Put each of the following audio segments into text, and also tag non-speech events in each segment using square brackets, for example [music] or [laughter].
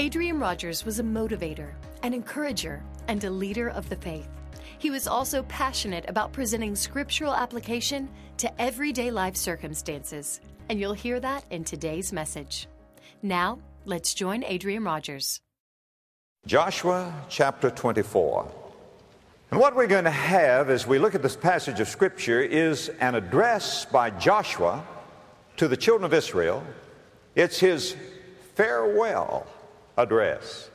Adrian Rogers was a motivator, an encourager, and a leader of the faith. He was also passionate about presenting scriptural application to everyday life circumstances, and you'll hear that in today's message. Now, let's join Adrian Rogers. Joshua chapter 24. And what we're going to have as we look at this passage of Scripture is an address by Joshua to the children of Israel. It's his farewell address.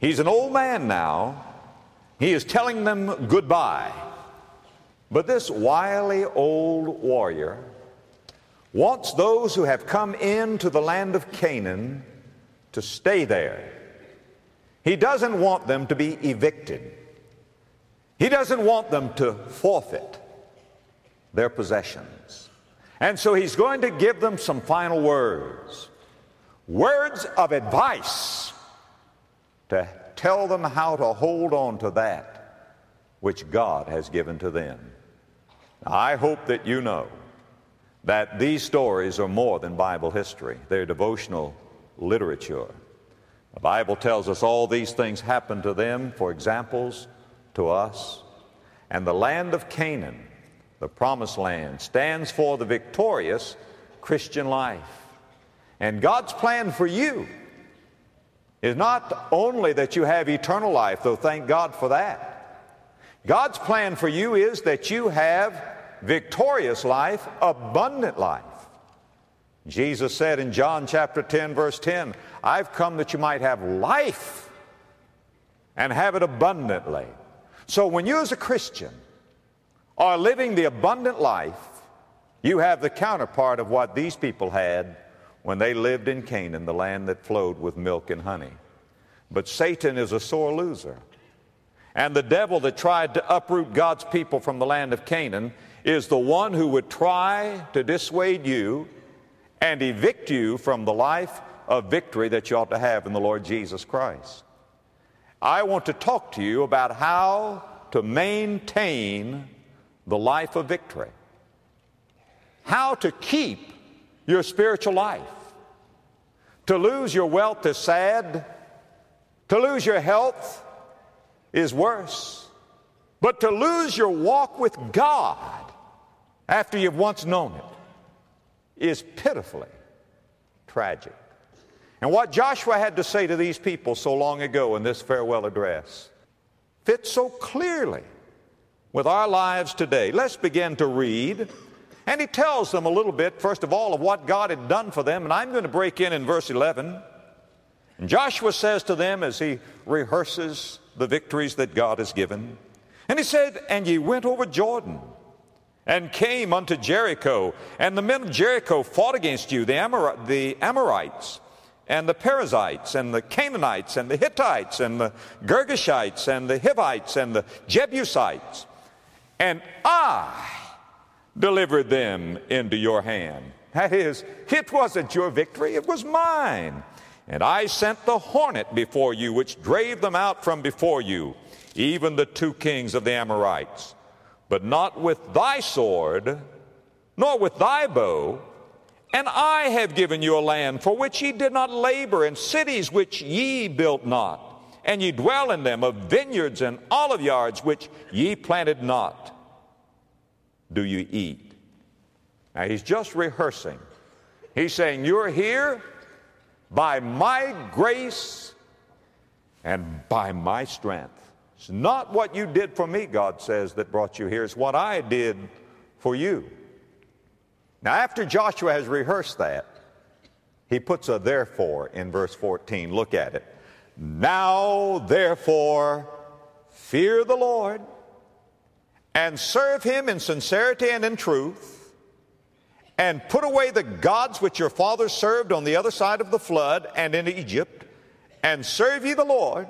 He's an old man now. He is telling them goodbye. But this wily old warrior wants those who have come into the land of Canaan to stay there. He doesn't want them to be evicted. He doesn't want them to forfeit their possessions. And so he's going to give them some final words words of advice to tell them how to hold on to that which God has given to them. I hope that you know that these stories are more than Bible history, they're devotional literature. The Bible tells us all these things happened to them for examples to us. And the land of Canaan, the promised land, stands for the victorious Christian life. And God's plan for you is not only that you have eternal life, though thank God for that. God's plan for you is that you have victorious life, abundant life. Jesus said in John chapter 10, verse 10, I've come that you might have life and have it abundantly. So when you as a Christian are living the abundant life, you have the counterpart of what these people had when they lived in Canaan, the land that flowed with milk and honey. But Satan is a sore loser. And the devil that tried to uproot God's people from the land of Canaan is the one who would try to dissuade you and evict you from the life of victory that you ought to have in the Lord Jesus Christ. I want to talk to you about how to maintain the life of victory, how to keep your spiritual life. To lose your wealth is sad, to lose your health is worse, but to lose your walk with God after you've once known it is pitifully tragic. And what Joshua had to say to these people so long ago in this farewell address fits so clearly with our lives today. Let's begin to read. And he tells them a little bit, first of all, of what God had done for them. And I'm going to break in in verse 11. And Joshua says to them as he rehearses the victories that God has given, and he said, And ye went over Jordan and came unto Jericho. And the men of Jericho fought against you, the, Amor- the Amorites, and the Perizzites, and the Canaanites, and the Hittites, and the Girgashites, and the Hivites, and the Jebusites. And I delivered them into your hand. That is, it wasn't your victory, it was mine. And I sent the hornet before you, which drave them out from before you, even the two kings of the Amorites but not with thy sword, nor with thy bow. And I have given you a land for which ye did not labor, and cities which ye built not, and ye dwell in them, of vineyards and olive yards which ye planted not. Do you eat? Now he's just rehearsing. He's saying, You're here by my grace and by my strength. It's not what you did for me, God says, that brought you here. It's what I did for you. Now, after Joshua has rehearsed that, he puts a therefore in verse 14. Look at it. Now, therefore, fear the Lord and serve him in sincerity and in truth, and put away the gods which your fathers served on the other side of the flood and in Egypt, and serve ye the Lord.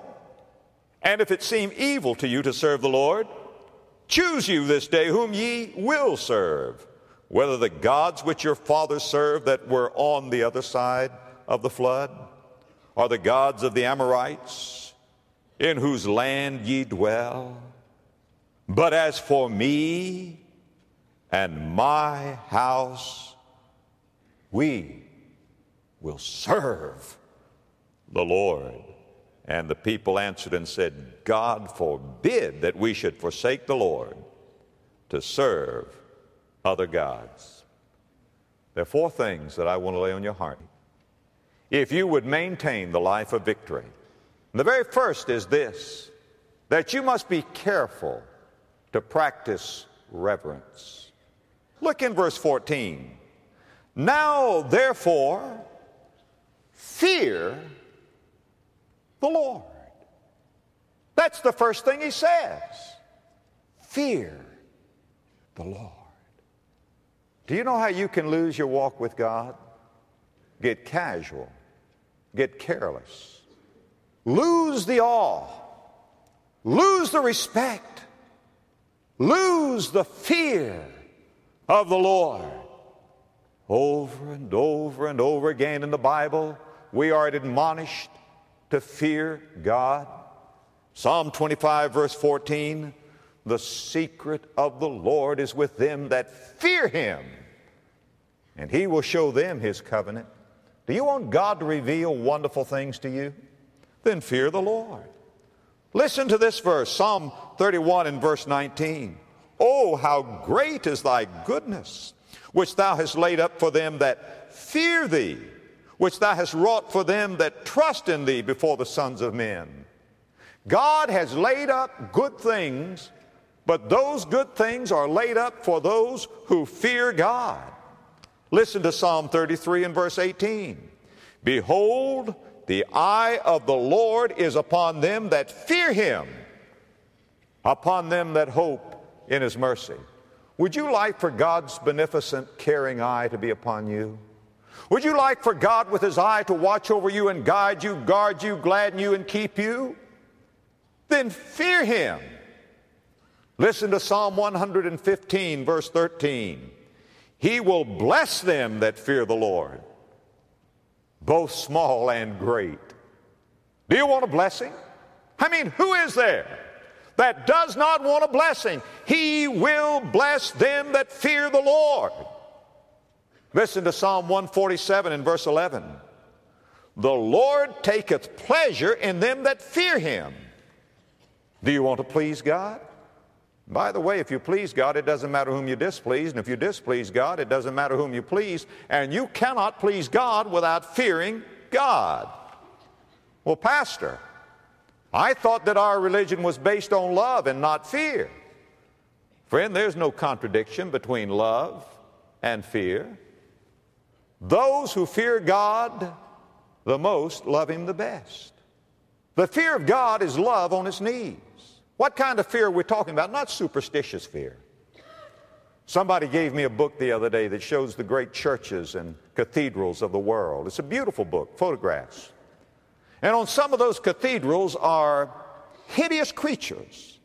And if it seem evil to you to serve the Lord, choose you this day whom ye will serve, whether the gods which your fathers served that were on the other side of the flood, or the gods of the Amorites, in whose land ye dwell. But as for me and my house, we will serve the Lord. And the people answered and said, God forbid that we should forsake the Lord to serve other gods. There are four things that I want to lay on your heart. If you would maintain the life of victory, the very first is this that you must be careful to practice reverence. Look in verse 14. Now, therefore, fear the Lord. That's the first thing he says. Fear the Lord. Do you know how you can lose your walk with God? Get casual, get careless, lose the awe, lose the respect, lose the fear of the Lord. Over and over and over again in the Bible, we are admonished to fear God. Psalm 25, verse 14 The secret of the Lord is with them that fear him, and he will show them his covenant. Do you want God to reveal wonderful things to you? Then fear the Lord. Listen to this verse, Psalm 31 and verse 19. Oh, how great is thy goodness, which thou hast laid up for them that fear thee which thou hast wrought for them that trust in thee before the sons of men. God has laid up good things, but those good things are laid up for those who fear God. Listen to Psalm 33 and verse 18. Behold, the eye of the Lord is upon them that fear him, upon them that hope in his mercy. Would you like for God's beneficent, caring eye to be upon you? Would you like for God with his eye to watch over you and guide you, guard you, gladden you, and keep you? Then fear him. Listen to Psalm 115, verse 13. He will bless them that fear the Lord, both small and great. Do you want a blessing? I mean, who is there that does not want a blessing? He will bless them that fear the Lord. Listen to Psalm 147 and verse 11. The Lord taketh pleasure in them that fear him. Do you want to please God? By the way, if you please God, it doesn't matter whom you displease. And if you displease God, it doesn't matter whom you please. And you cannot please God without fearing God. Well, Pastor, I thought that our religion was based on love and not fear. Friend, there's no contradiction between love and fear. Those who fear God the most love Him the best. The fear of God is love on its knees. What kind of fear are we talking about? Not superstitious fear. Somebody gave me a book the other day that shows the great churches and cathedrals of the world. It's a beautiful book, photographs. And on some of those cathedrals are hideous creatures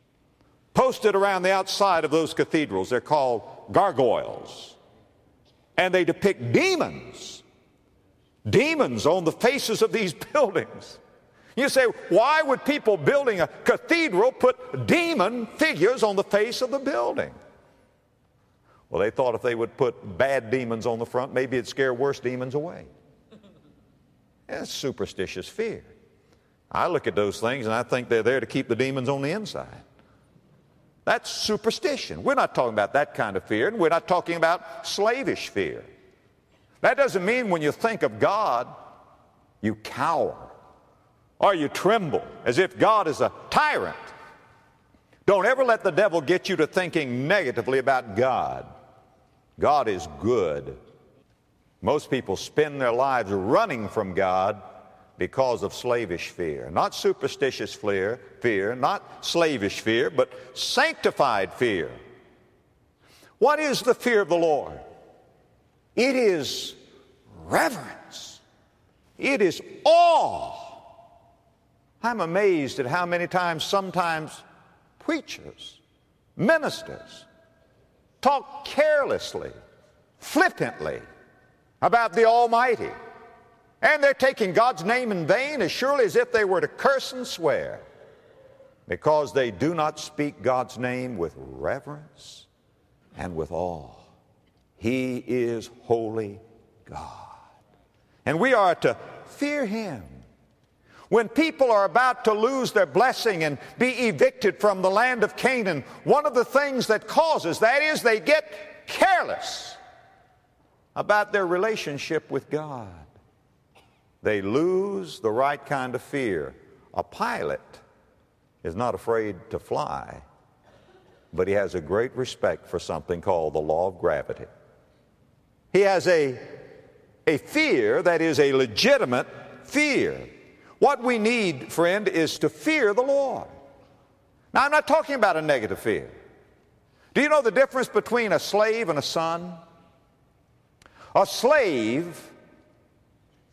posted around the outside of those cathedrals. They're called gargoyles and they depict demons. Demons on the faces of these [laughs] buildings. You say, why would people building a cathedral put demon figures on the face of the building? Well, they thought if they would put bad demons on the front, maybe it'd scare worse demons away. That's superstitious fear. I look at those things and I think they're there to keep the demons on the inside. That's superstition. We're not talking about that kind of fear, and we're not talking about slavish fear. That doesn't mean when you think of God, you cower or you tremble as if God is a tyrant. Don't ever let the devil get you to thinking negatively about God. God is good. Most people spend their lives running from God because of slavish fear. Not superstitious fear, fear, not slavish fear, but sanctified fear. What is the fear of the Lord? It is reverence. It is awe. I'm amazed at how many times sometimes preachers, ministers, talk carelessly, flippantly about the Almighty. And they're taking God's name in vain as surely as if they were to curse and swear because they do not speak God's name with reverence and with awe. He is holy God. And we are to fear Him. When people are about to lose their blessing and be evicted from the land of Canaan, one of the things that causes that is they get careless about their relationship with God. They lose the right kind of fear. A pilot is not afraid to fly, but he has a great respect for something called the law of gravity. He has a, a fear that is a legitimate fear. What we need, friend, is to fear the Lord. Now, I'm not talking about a negative fear. Do you know the difference between a slave and a son? A slave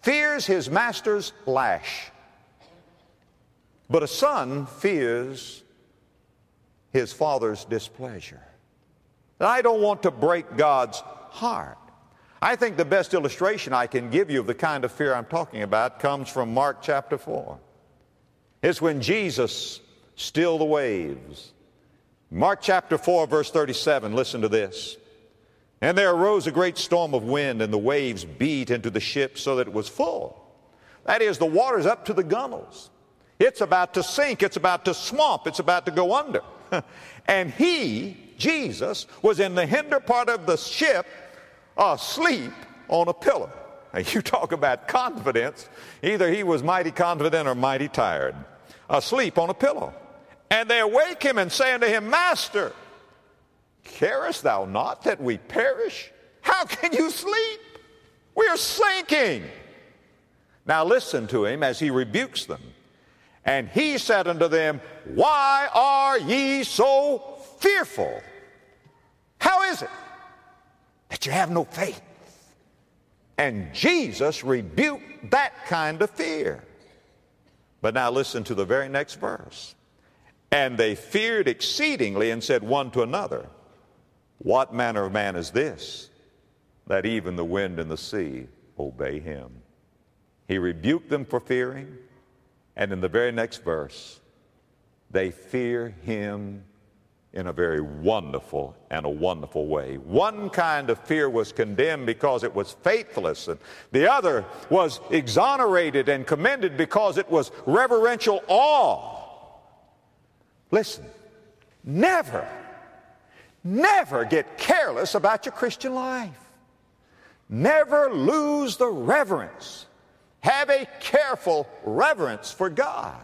fears his master's lash, but a son fears his father's displeasure. I don't want to break God's heart. I think the best illustration I can give you of the kind of fear I'm talking about comes from Mark chapter 4. It's when Jesus stilled the waves. Mark chapter 4, verse 37, listen to this. And there arose a great storm of wind, and the waves beat into the ship so that it was full. That is, the water's up to the gunnels. It's about to sink, it's about to swamp, it's about to go under. [laughs] and he, Jesus, was in the hinder part of the ship asleep on a pillow. [laughs] Now, you talk about confidence. Either he was mighty confident or mighty tired, asleep on a pillow. And they awake him and say unto him, Master, carest thou not that we perish? How can you sleep? We are sinking. Now listen to him as he rebukes them. And he said unto them, Why are ye so fearful? How is it that you have no faith. And Jesus rebuked that kind of fear. But now listen to the very next verse. And they feared exceedingly and said one to another, What manner of man is this, that even the wind and the sea obey him? He rebuked them for fearing, and in the very next verse, they fear him in a very wonderful and a wonderful way. One kind of fear was condemned because it was faithless, and the other was exonerated and commended because it was reverential awe. Listen, never, never get careless about your Christian life. Never lose the reverence. Have a careful reverence for God.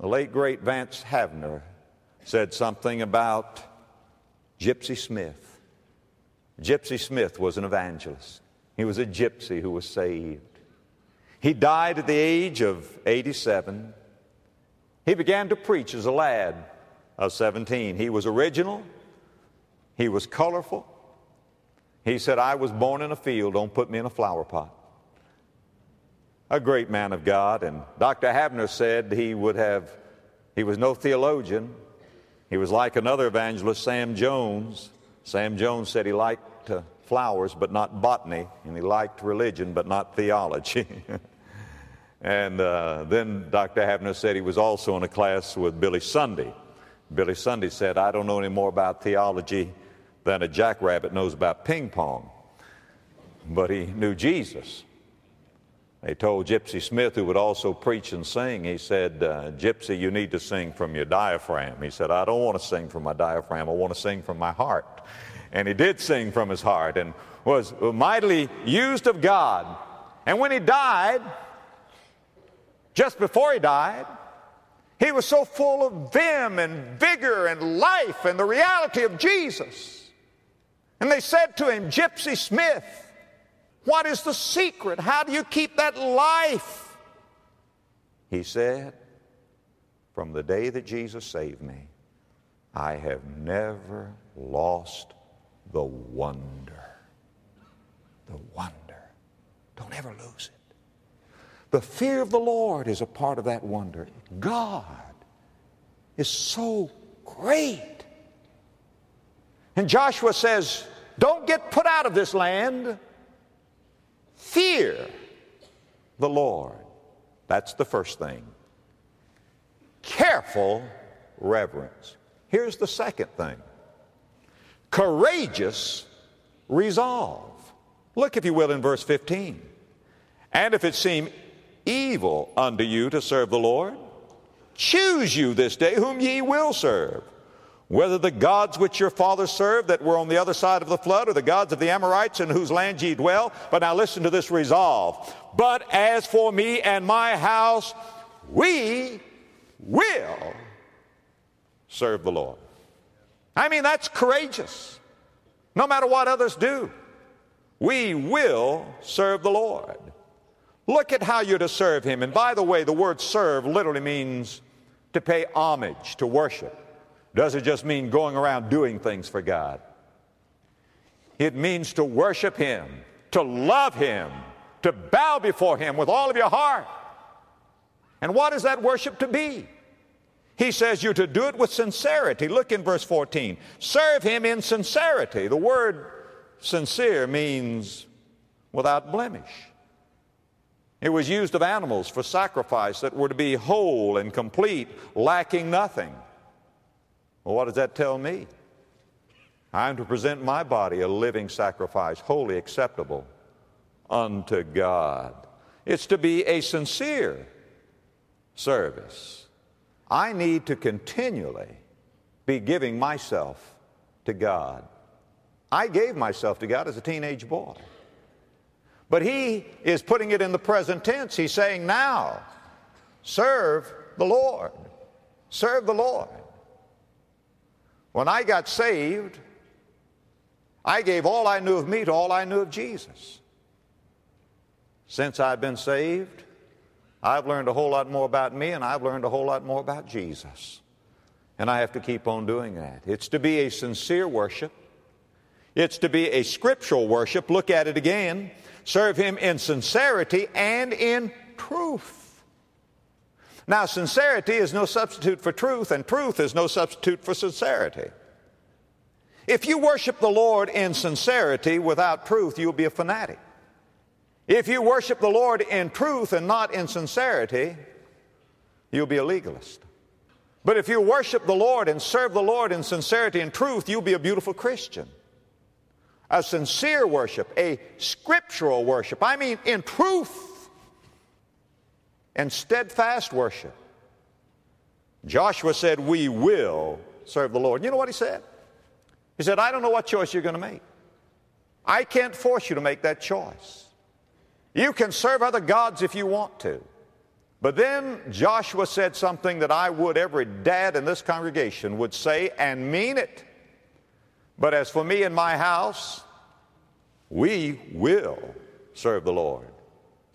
The late great Vance Havner said something about Gypsy Smith. Gypsy Smith was an evangelist. He was a gypsy who was saved. He died at the age of 87. He began to preach as a lad of 17. He was original. He was colorful. He said, I was born in a field, don't put me in a flower pot. A great man of God. And Dr. Havner said he would have, he was no theologian, he was like another evangelist, Sam Jones. Sam Jones said he liked uh, flowers but not botany, and he liked religion but not theology. [laughs] and uh, then Dr. Havner said he was also in a class with Billy Sunday. Billy Sunday said, I don't know any more about theology than a jackrabbit knows about ping pong. But he knew Jesus. They told Gypsy Smith, who would also preach and sing, he said, uh, Gypsy, you need to sing from your diaphragm. He said, I don't want to sing from my diaphragm, I want to sing from my heart. And he did sing from his heart and was mightily used of God. And when he died, just before he died, he was so full of vim and vigor and life and the reality of Jesus. And they said to him, Gypsy Smith, what is the secret? How do you keep that life? He said, From the day that Jesus saved me, I have never lost the wonder. The wonder. Don't ever lose it. The fear of the Lord is a part of that wonder. God is so great. And Joshua says, Don't get put out of this land. Fear the Lord. That's the first thing. Careful reverence. Here's the second thing courageous resolve. Look, if you will, in verse 15. And if it seem evil unto you to serve the Lord? Choose you this day whom ye will serve. Whether the gods which your fathers served that were on the other side of the flood, or the gods of the Amorites in whose land ye dwell. But now listen to this resolve. But as for me and my house, we will serve the Lord. I mean, that's courageous. No matter what others do, we will serve the Lord. Look at how you're to serve Him. And by the way, the word serve literally means to pay homage, to worship. Doesn't just mean going around doing things for God. It means to worship Him, to love Him, to bow before Him with all of your heart. And what is that worship to be? He says you're to do it with sincerity. Look in verse 14. Serve Him in sincerity. The word sincere means without blemish. It was used of animals for sacrifice that were to be whole and complete, lacking nothing. Well, what does that tell me? I'm to present my body a living sacrifice, wholly acceptable unto God. It's to be a sincere service. I need to continually be giving myself to God. I gave myself to God as a teenage boy. But he is putting it in the present tense. He's saying, now, serve the Lord. Serve the Lord. When I got saved, I gave all I knew of me to all I knew of Jesus. Since I've been saved, I've learned a whole lot more about me and I've learned a whole lot more about Jesus. And I have to keep on doing that. It's to be a sincere worship. It's to be a scriptural worship. Look at it again. Serve Him in sincerity and in truth. Now, sincerity is no substitute for truth, and truth is no substitute for sincerity. If you worship the Lord in sincerity without truth, you'll be a fanatic. If you worship the Lord in truth and not in sincerity, you'll be a legalist. But if you worship the Lord and serve the Lord in sincerity and truth, you'll be a beautiful Christian. A sincere worship, a scriptural worship. I mean, in truth and steadfast worship. Joshua said, We will serve the Lord. You know what he said? He said, I don't know what choice you're going to make. I can't force you to make that choice. You can serve other gods if you want to. But then Joshua said something that I would, every dad in this congregation would say and mean it. But as for me and my house, we will serve the Lord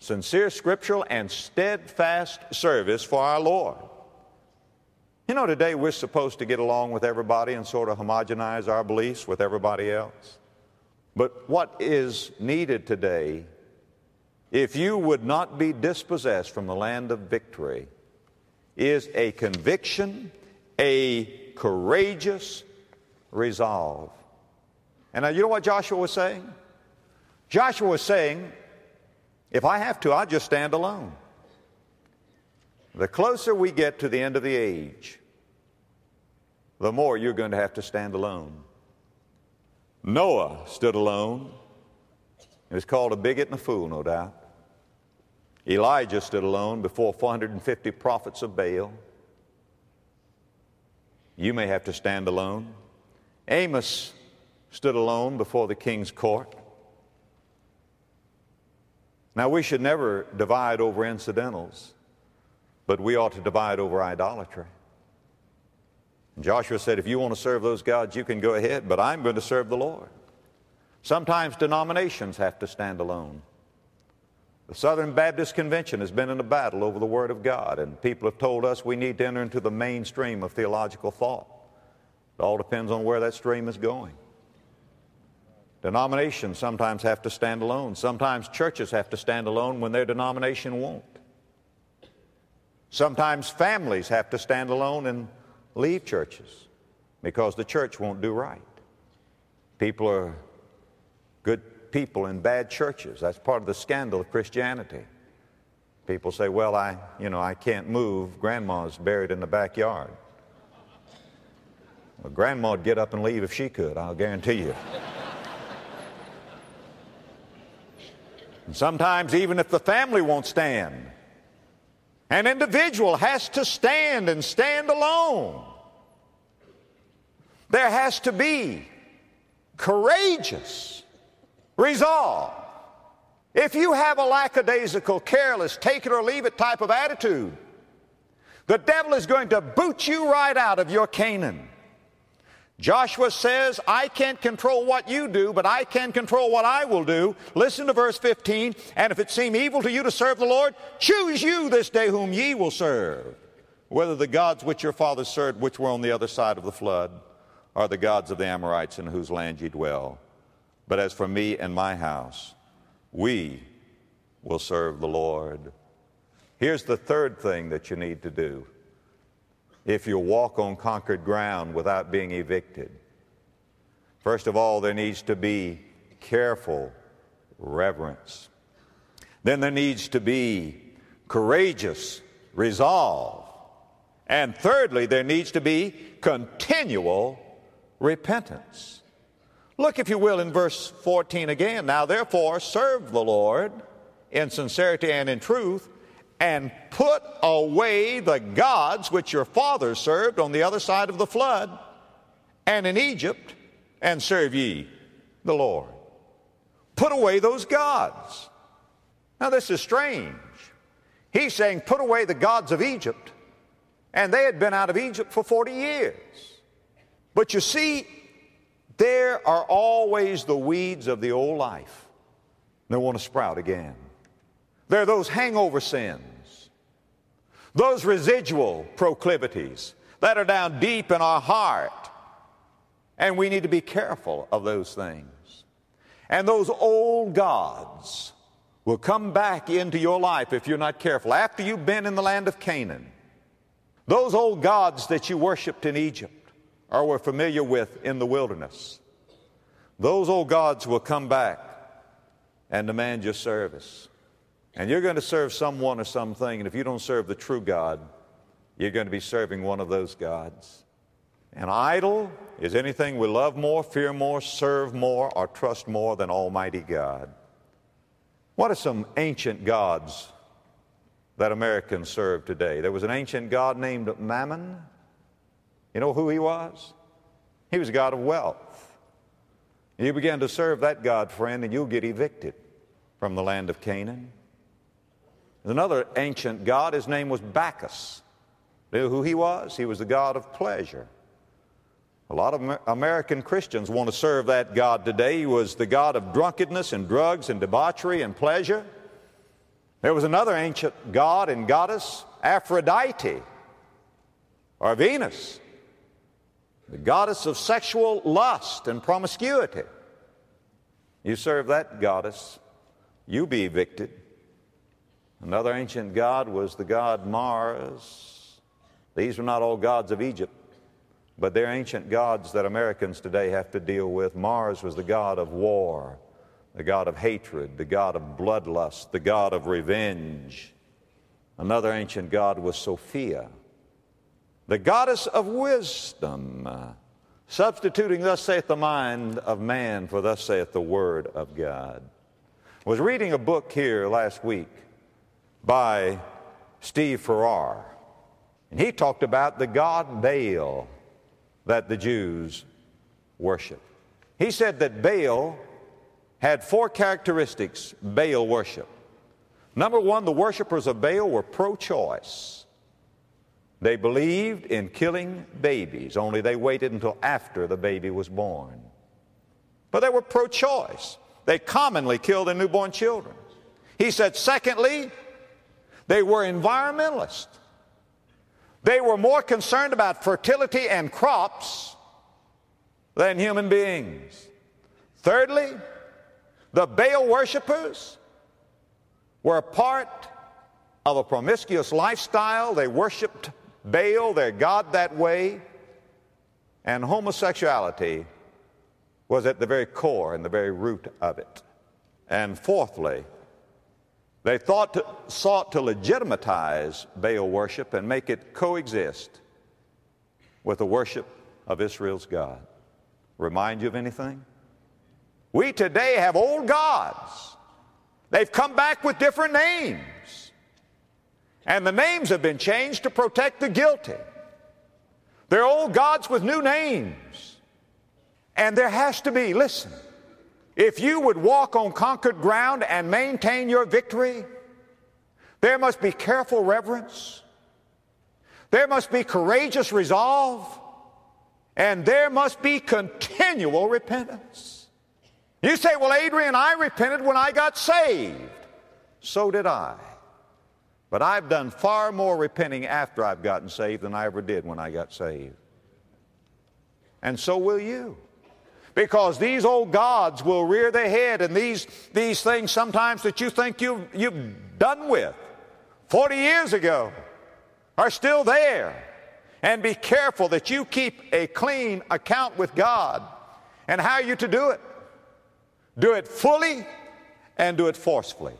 sincere scriptural and steadfast service for our Lord. You know, today we're supposed to get along with everybody and sort of homogenize our beliefs with everybody else. But what is needed today, if you would not be dispossessed from the land of victory, is a conviction, a courageous resolve. And now, you know what Joshua was saying? Joshua was saying, if I have to, I'll just stand alone. The closer we get to the end of the age, the more you're going to have to stand alone. Noah stood alone. He was called a bigot and a fool, no doubt. Elijah stood alone before 450 prophets of Baal. You may have to stand alone. Amos stood alone before the king's court. Now, we should never divide over incidentals, but we ought to divide over idolatry. And Joshua said, If you want to serve those gods, you can go ahead, but I'm going to serve the Lord. Sometimes denominations have to stand alone. The Southern Baptist Convention has been in a battle over the Word of God, and people have told us we need to enter into the mainstream of theological thought. It all depends on where that stream is going. Denominations sometimes have to stand alone. Sometimes churches have to stand alone when their denomination won't. Sometimes families have to stand alone and leave churches because the church won't do right. People are good people in bad churches. That's part of the scandal of Christianity. People say, well, I, you know, I can't move. Grandma's buried in the backyard. Well, grandma'd get up and leave if she could, I'll guarantee you. And sometimes, even if the family won't stand, An individual has to stand and stand alone. There has to be courageous resolve. If you have a lackadaisical, careless, take it or leave it type of attitude, the devil is going to boot you right out of your Canaan. Joshua says, I can't control what you do, but I can control what I will do. Listen to verse 15. And if it seem evil to you to serve the Lord, choose you this day whom ye will serve. Whether the gods which your fathers served, which were on the other side of the flood, are the gods of the Amorites in whose land ye dwell. But as for me and my house, we will serve the Lord. Here's the third thing that you need to do if you walk on conquered ground without being evicted. First of all, there needs to be careful reverence. Then there needs to be courageous resolve. And thirdly, there needs to be continual repentance. Look, if you will, in verse 14 again. Now, therefore, serve the Lord in sincerity and in truth and put away the gods which your fathers served on the other side of the flood and in Egypt, and serve ye the Lord. Put away those gods. Now, this is strange. He's saying, put away the gods of Egypt, and they had been out of Egypt for 40 years. But you see, there are always the weeds of the old life. They want to sprout again. There are those hangover sins, those residual proclivities that are down deep in our heart. And we need to be careful of those things. And those old gods will come back into your life if you're not careful. After you've been in the land of Canaan, those old gods that you worshiped in Egypt or were familiar with in the wilderness, those old gods will come back and demand your service. And you're going to serve someone or something, and if you don't serve the true God, you're going to be serving one of those gods. An idol is anything we love more, fear more, serve more, or trust more than Almighty God. What are some ancient gods that Americans serve today? There was an ancient god named Mammon. You know who he was? He was a god of wealth. You begin to serve that God, friend, and you'll get evicted from the land of Canaan. There's another ancient god. His name was Bacchus. You know who he was? He was the god of pleasure. A lot of American Christians want to serve that God today. He was the God of drunkenness and drugs and debauchery and pleasure. There was another ancient god and goddess, Aphrodite, or Venus, the goddess of sexual lust and promiscuity. You serve that goddess, you be evicted. Another ancient god was the god Mars. These were not all gods of Egypt, but they're ancient gods that Americans today have to deal with. Mars was the god of war, the god of hatred, the god of bloodlust, the god of revenge. Another ancient god was Sophia, the goddess of wisdom, substituting, Thus saith the mind of man for Thus saith the word of God. I was reading a book here last week by Steve Farrar. And he talked about the god Baal that the Jews worship. He said that Baal had four characteristics Baal worship. Number one, the worshippers of Baal were pro choice. They believed in killing babies, only they waited until after the baby was born. But they were pro choice. They commonly killed their newborn children. He said, secondly, they were environmentalists. They were more concerned about fertility and crops than human beings. Thirdly, the Baal worshippers were part of a promiscuous lifestyle. They worshiped Baal, their God, that way. And homosexuality was at the very core and the very root of it. And fourthly, they thought to, sought to legitimatize Baal worship and make it coexist with the worship of Israel's God. Remind you of anything? We today have old gods. They've come back with different names. And the names have been changed to protect the guilty. They're old gods with new names. And there has to be, listen, if you would walk on conquered ground and maintain your victory, there must be careful reverence. There must be courageous resolve. And there must be continual repentance. You say, well, Adrian, I repented when I got saved. So did I. But I've done far more repenting after I've gotten saved than I ever did when I got saved. And so will you. Because these old gods will rear their head, and these, these things sometimes that you think you've, you've done with 40 years ago are still there. And be careful that you keep a clean account with God. And how are you to do it? Do it fully and do it forcefully.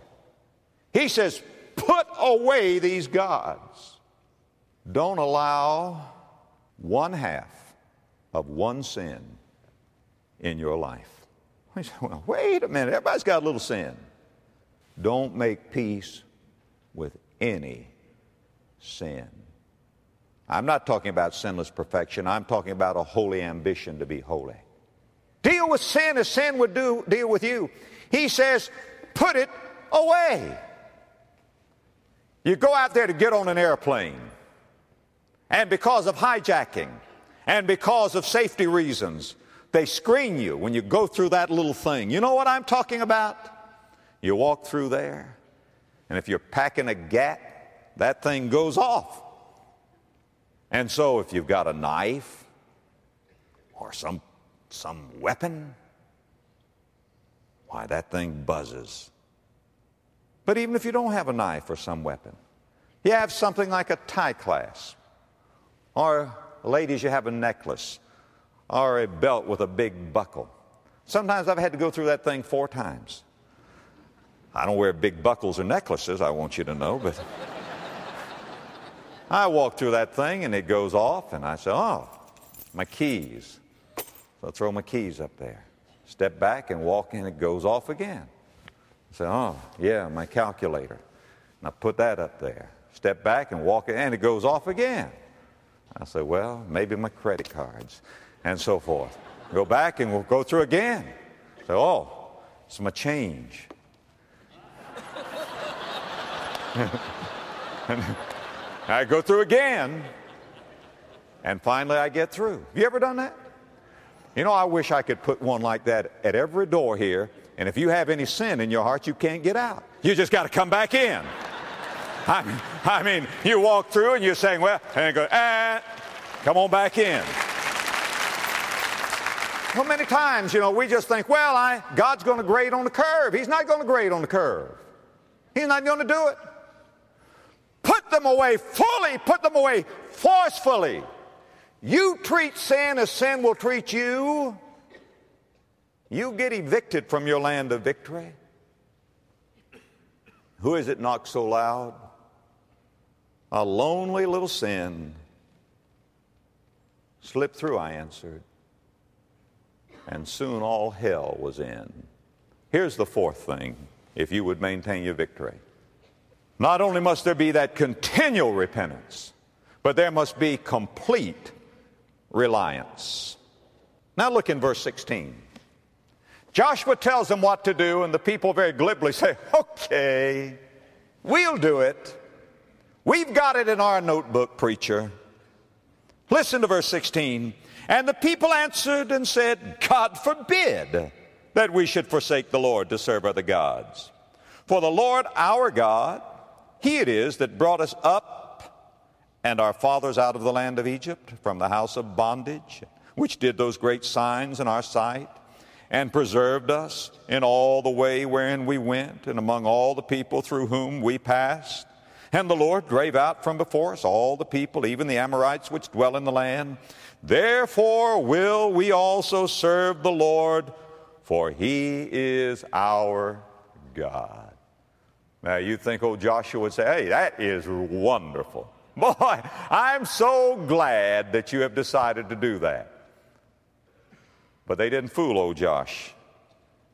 He says, put away these gods. Don't allow one half of one sin in your life. He said, well, wait a minute, everybody's got a little sin. Don't make peace with any sin. I'm not talking about sinless perfection. I'm talking about a holy ambition to be holy. Deal with sin as sin would do, deal with you. He says, put it away. You go out there to get on an airplane, and because of hijacking and because of safety reasons, they screen you when you go through that little thing. You know what I'm talking about? You walk through there, and if you're packing a gat, that thing goes off. And so if you've got a knife or some, some weapon, why, that thing buzzes. But even if you don't have a knife or some weapon, you have something like a tie clasp, or ladies, you have a necklace, or a belt with a big buckle. Sometimes I've had to go through that thing four times. I don't wear big buckles or necklaces, I want you to know, but [laughs] I walk through that thing and it goes off, and I say, Oh, my keys. So I throw my keys up there. Step back and walk in, it goes off again. I say, Oh, yeah, my calculator. And I put that up there. Step back and walk in, and it goes off again. I say, Well, maybe my credit cards, and so forth. Go back and we'll go through again. Say, Oh, it's my change. [laughs] I go through again, and finally I get through. Have you ever done that? You know, I wish I could put one like that at every door here, and if you have any sin in your heart, you can't get out. You just got to come back in. I mean, I mean, you walk through and you're saying, well, and go, ah, come on back in. Well, many times, you know, we just think, well, I, God's going to grade on the curve. He's not going to grade on the curve. He's not going to do it. Put them away fully, put them away forcefully. You treat sin as sin will treat you. You get evicted from your land of victory. Who is it knock so loud? A lonely little sin. Slip through, I answered. And soon all hell was in. Here's the fourth thing if you would maintain your victory. Not only must there be that continual repentance, but there must be complete reliance. Now look in verse 16. Joshua tells them what to do, and the people very glibly say, Okay, we'll do it. We've got it in our notebook, preacher. Listen to verse 16. And the people answered and said, God forbid that we should forsake the Lord to serve other gods. For the Lord our God, he it is that brought us up and our fathers out of the land of Egypt from the house of bondage, which did those great signs in our sight, and preserved us in all the way wherein we went, and among all the people through whom we passed. And the Lord drave out from before us all the people, even the Amorites which dwell in the land. Therefore will we also serve the Lord, for he is our God. Now, you think old Joshua would say, hey, that is wonderful. [laughs] Boy, I'm so glad that you have decided to do that. But they didn't fool old Josh.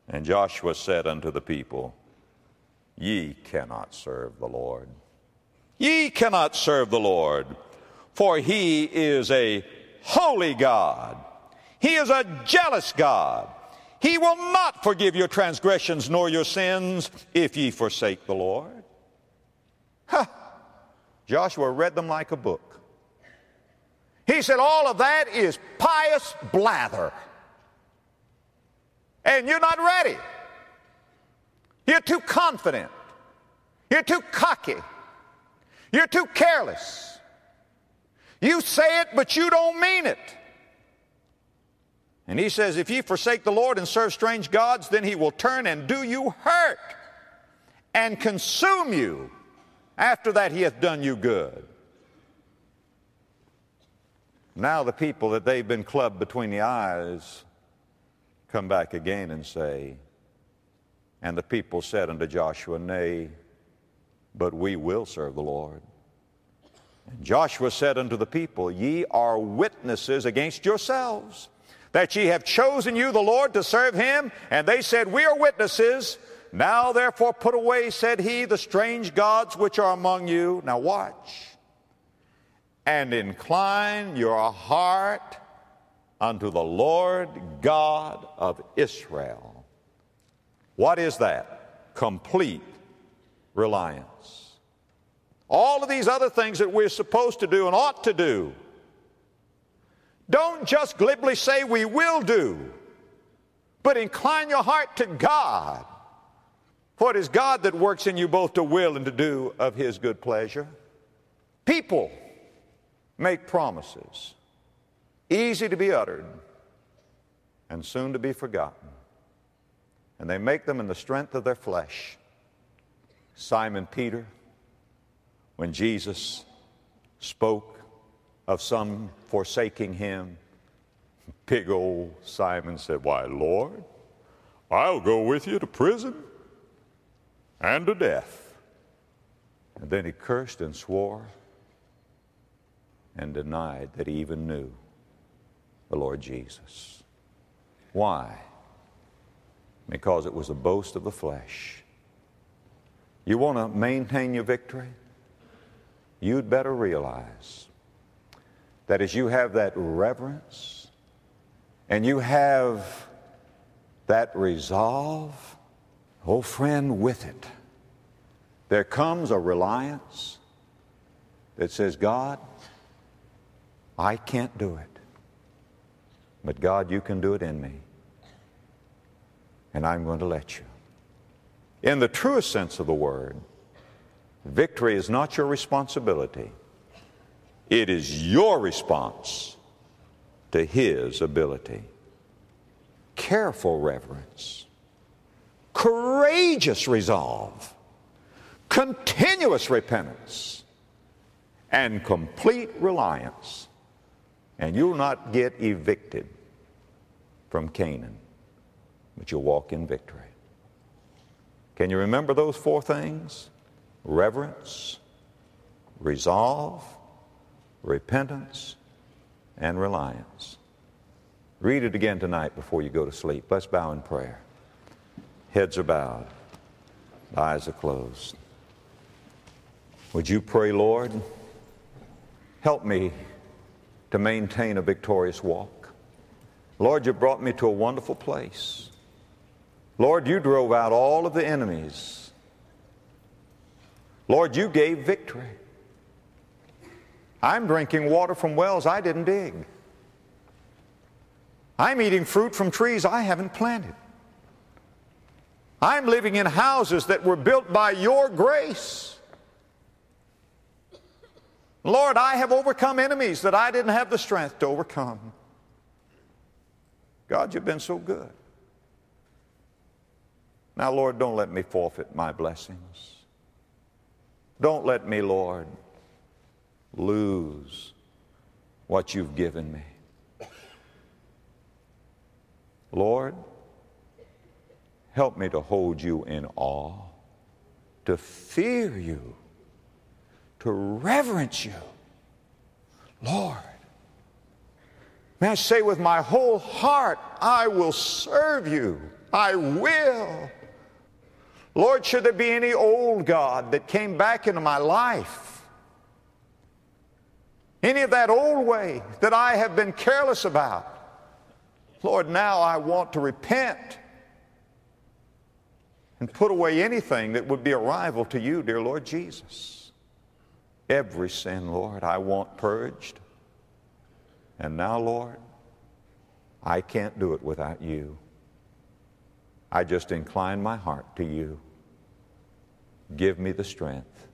And Joshua said unto the people, Ye cannot serve the Lord. Ye cannot serve the Lord, for he is a holy God. He is a jealous God. He will not forgive your transgressions nor your sins if ye forsake the Lord. Huh. Joshua read them like a book. He said, All of that is pious blather. And you're not ready. You're too confident. You're too cocky. You're too careless. You say it, but you don't mean it. And he says, If ye forsake the Lord and serve strange gods, then he will turn and do you hurt and consume you. After that, he hath done you good. Now, the people that they've been clubbed between the eyes come back again and say, And the people said unto Joshua, Nay, but we will serve the Lord. Joshua said unto the people, Ye are witnesses against yourselves that ye have chosen you the Lord to serve him. And they said, We are witnesses. Now therefore put away, said he, the strange gods which are among you. Now watch. And incline your heart unto the Lord God of Israel. What is that? Complete reliance. All of these other things that we're supposed to do and ought to do don't just glibly say, We will do, but incline your heart to God. For it is God that works in you both to will and to do of His good pleasure. People make promises, easy to be uttered and soon to be forgotten. And they make them in the strength of their flesh. Simon Peter, when Jesus spoke of some forsaking him. Big old Simon said, Why, Lord, I'll go with you to prison and to death. And then he cursed and swore and denied that he even knew the Lord Jesus. Why? Because it was a boast of the flesh. You want to maintain your victory? You'd better realize that as you have that reverence and you have that resolve, oh friend, with it, there comes a reliance that says, God, I can't do it. But God, you can do it in me. And I'm going to let you. In the truest sense of the word, victory is not your responsibility. It is your response to His ability. Careful reverence, courageous resolve, continuous repentance, and complete reliance. And you'll not get evicted from Canaan, but you'll walk in victory. Can you remember those four things? Reverence, resolve, repentance, and reliance. Read it again tonight before you go to sleep. Let's bow in prayer. Heads are bowed, eyes are closed. Would you pray, Lord? Help me to maintain a victorious walk. Lord, you brought me to a wonderful place. Lord, you drove out all of the enemies. Lord, you gave victory. I'm drinking water from wells I didn't dig. I'm eating fruit from trees I haven't planted. I'm living in houses that were built by your grace. Lord, I have overcome enemies that I didn't have the strength to overcome. God, you've been so good. Now, Lord, don't let me forfeit my blessings. Don't let me, Lord, lose what you've given me. Lord, help me to hold you in awe, to fear you, to reverence you. Lord, may I say with my whole heart, I will serve you. I will. Lord, should there be any old God that came back into my life, any of that old way that I have been careless about. Lord, now I want to repent and put away anything that would be a rival to you, dear Lord Jesus. Every sin, Lord, I want purged. And now, Lord, I can't do it without you. I just incline my heart to you. Give me the strength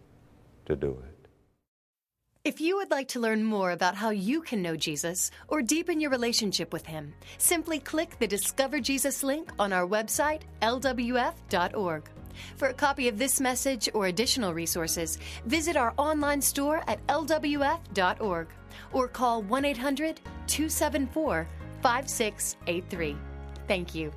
to do it. If you would like to learn more about how you can know Jesus or deepen your relationship with Him, simply click the Discover Jesus link on our website, lwf.org. For a copy of this message or additional resources, visit our online store at lwf.org or call 1 800 274 5683. Thank you.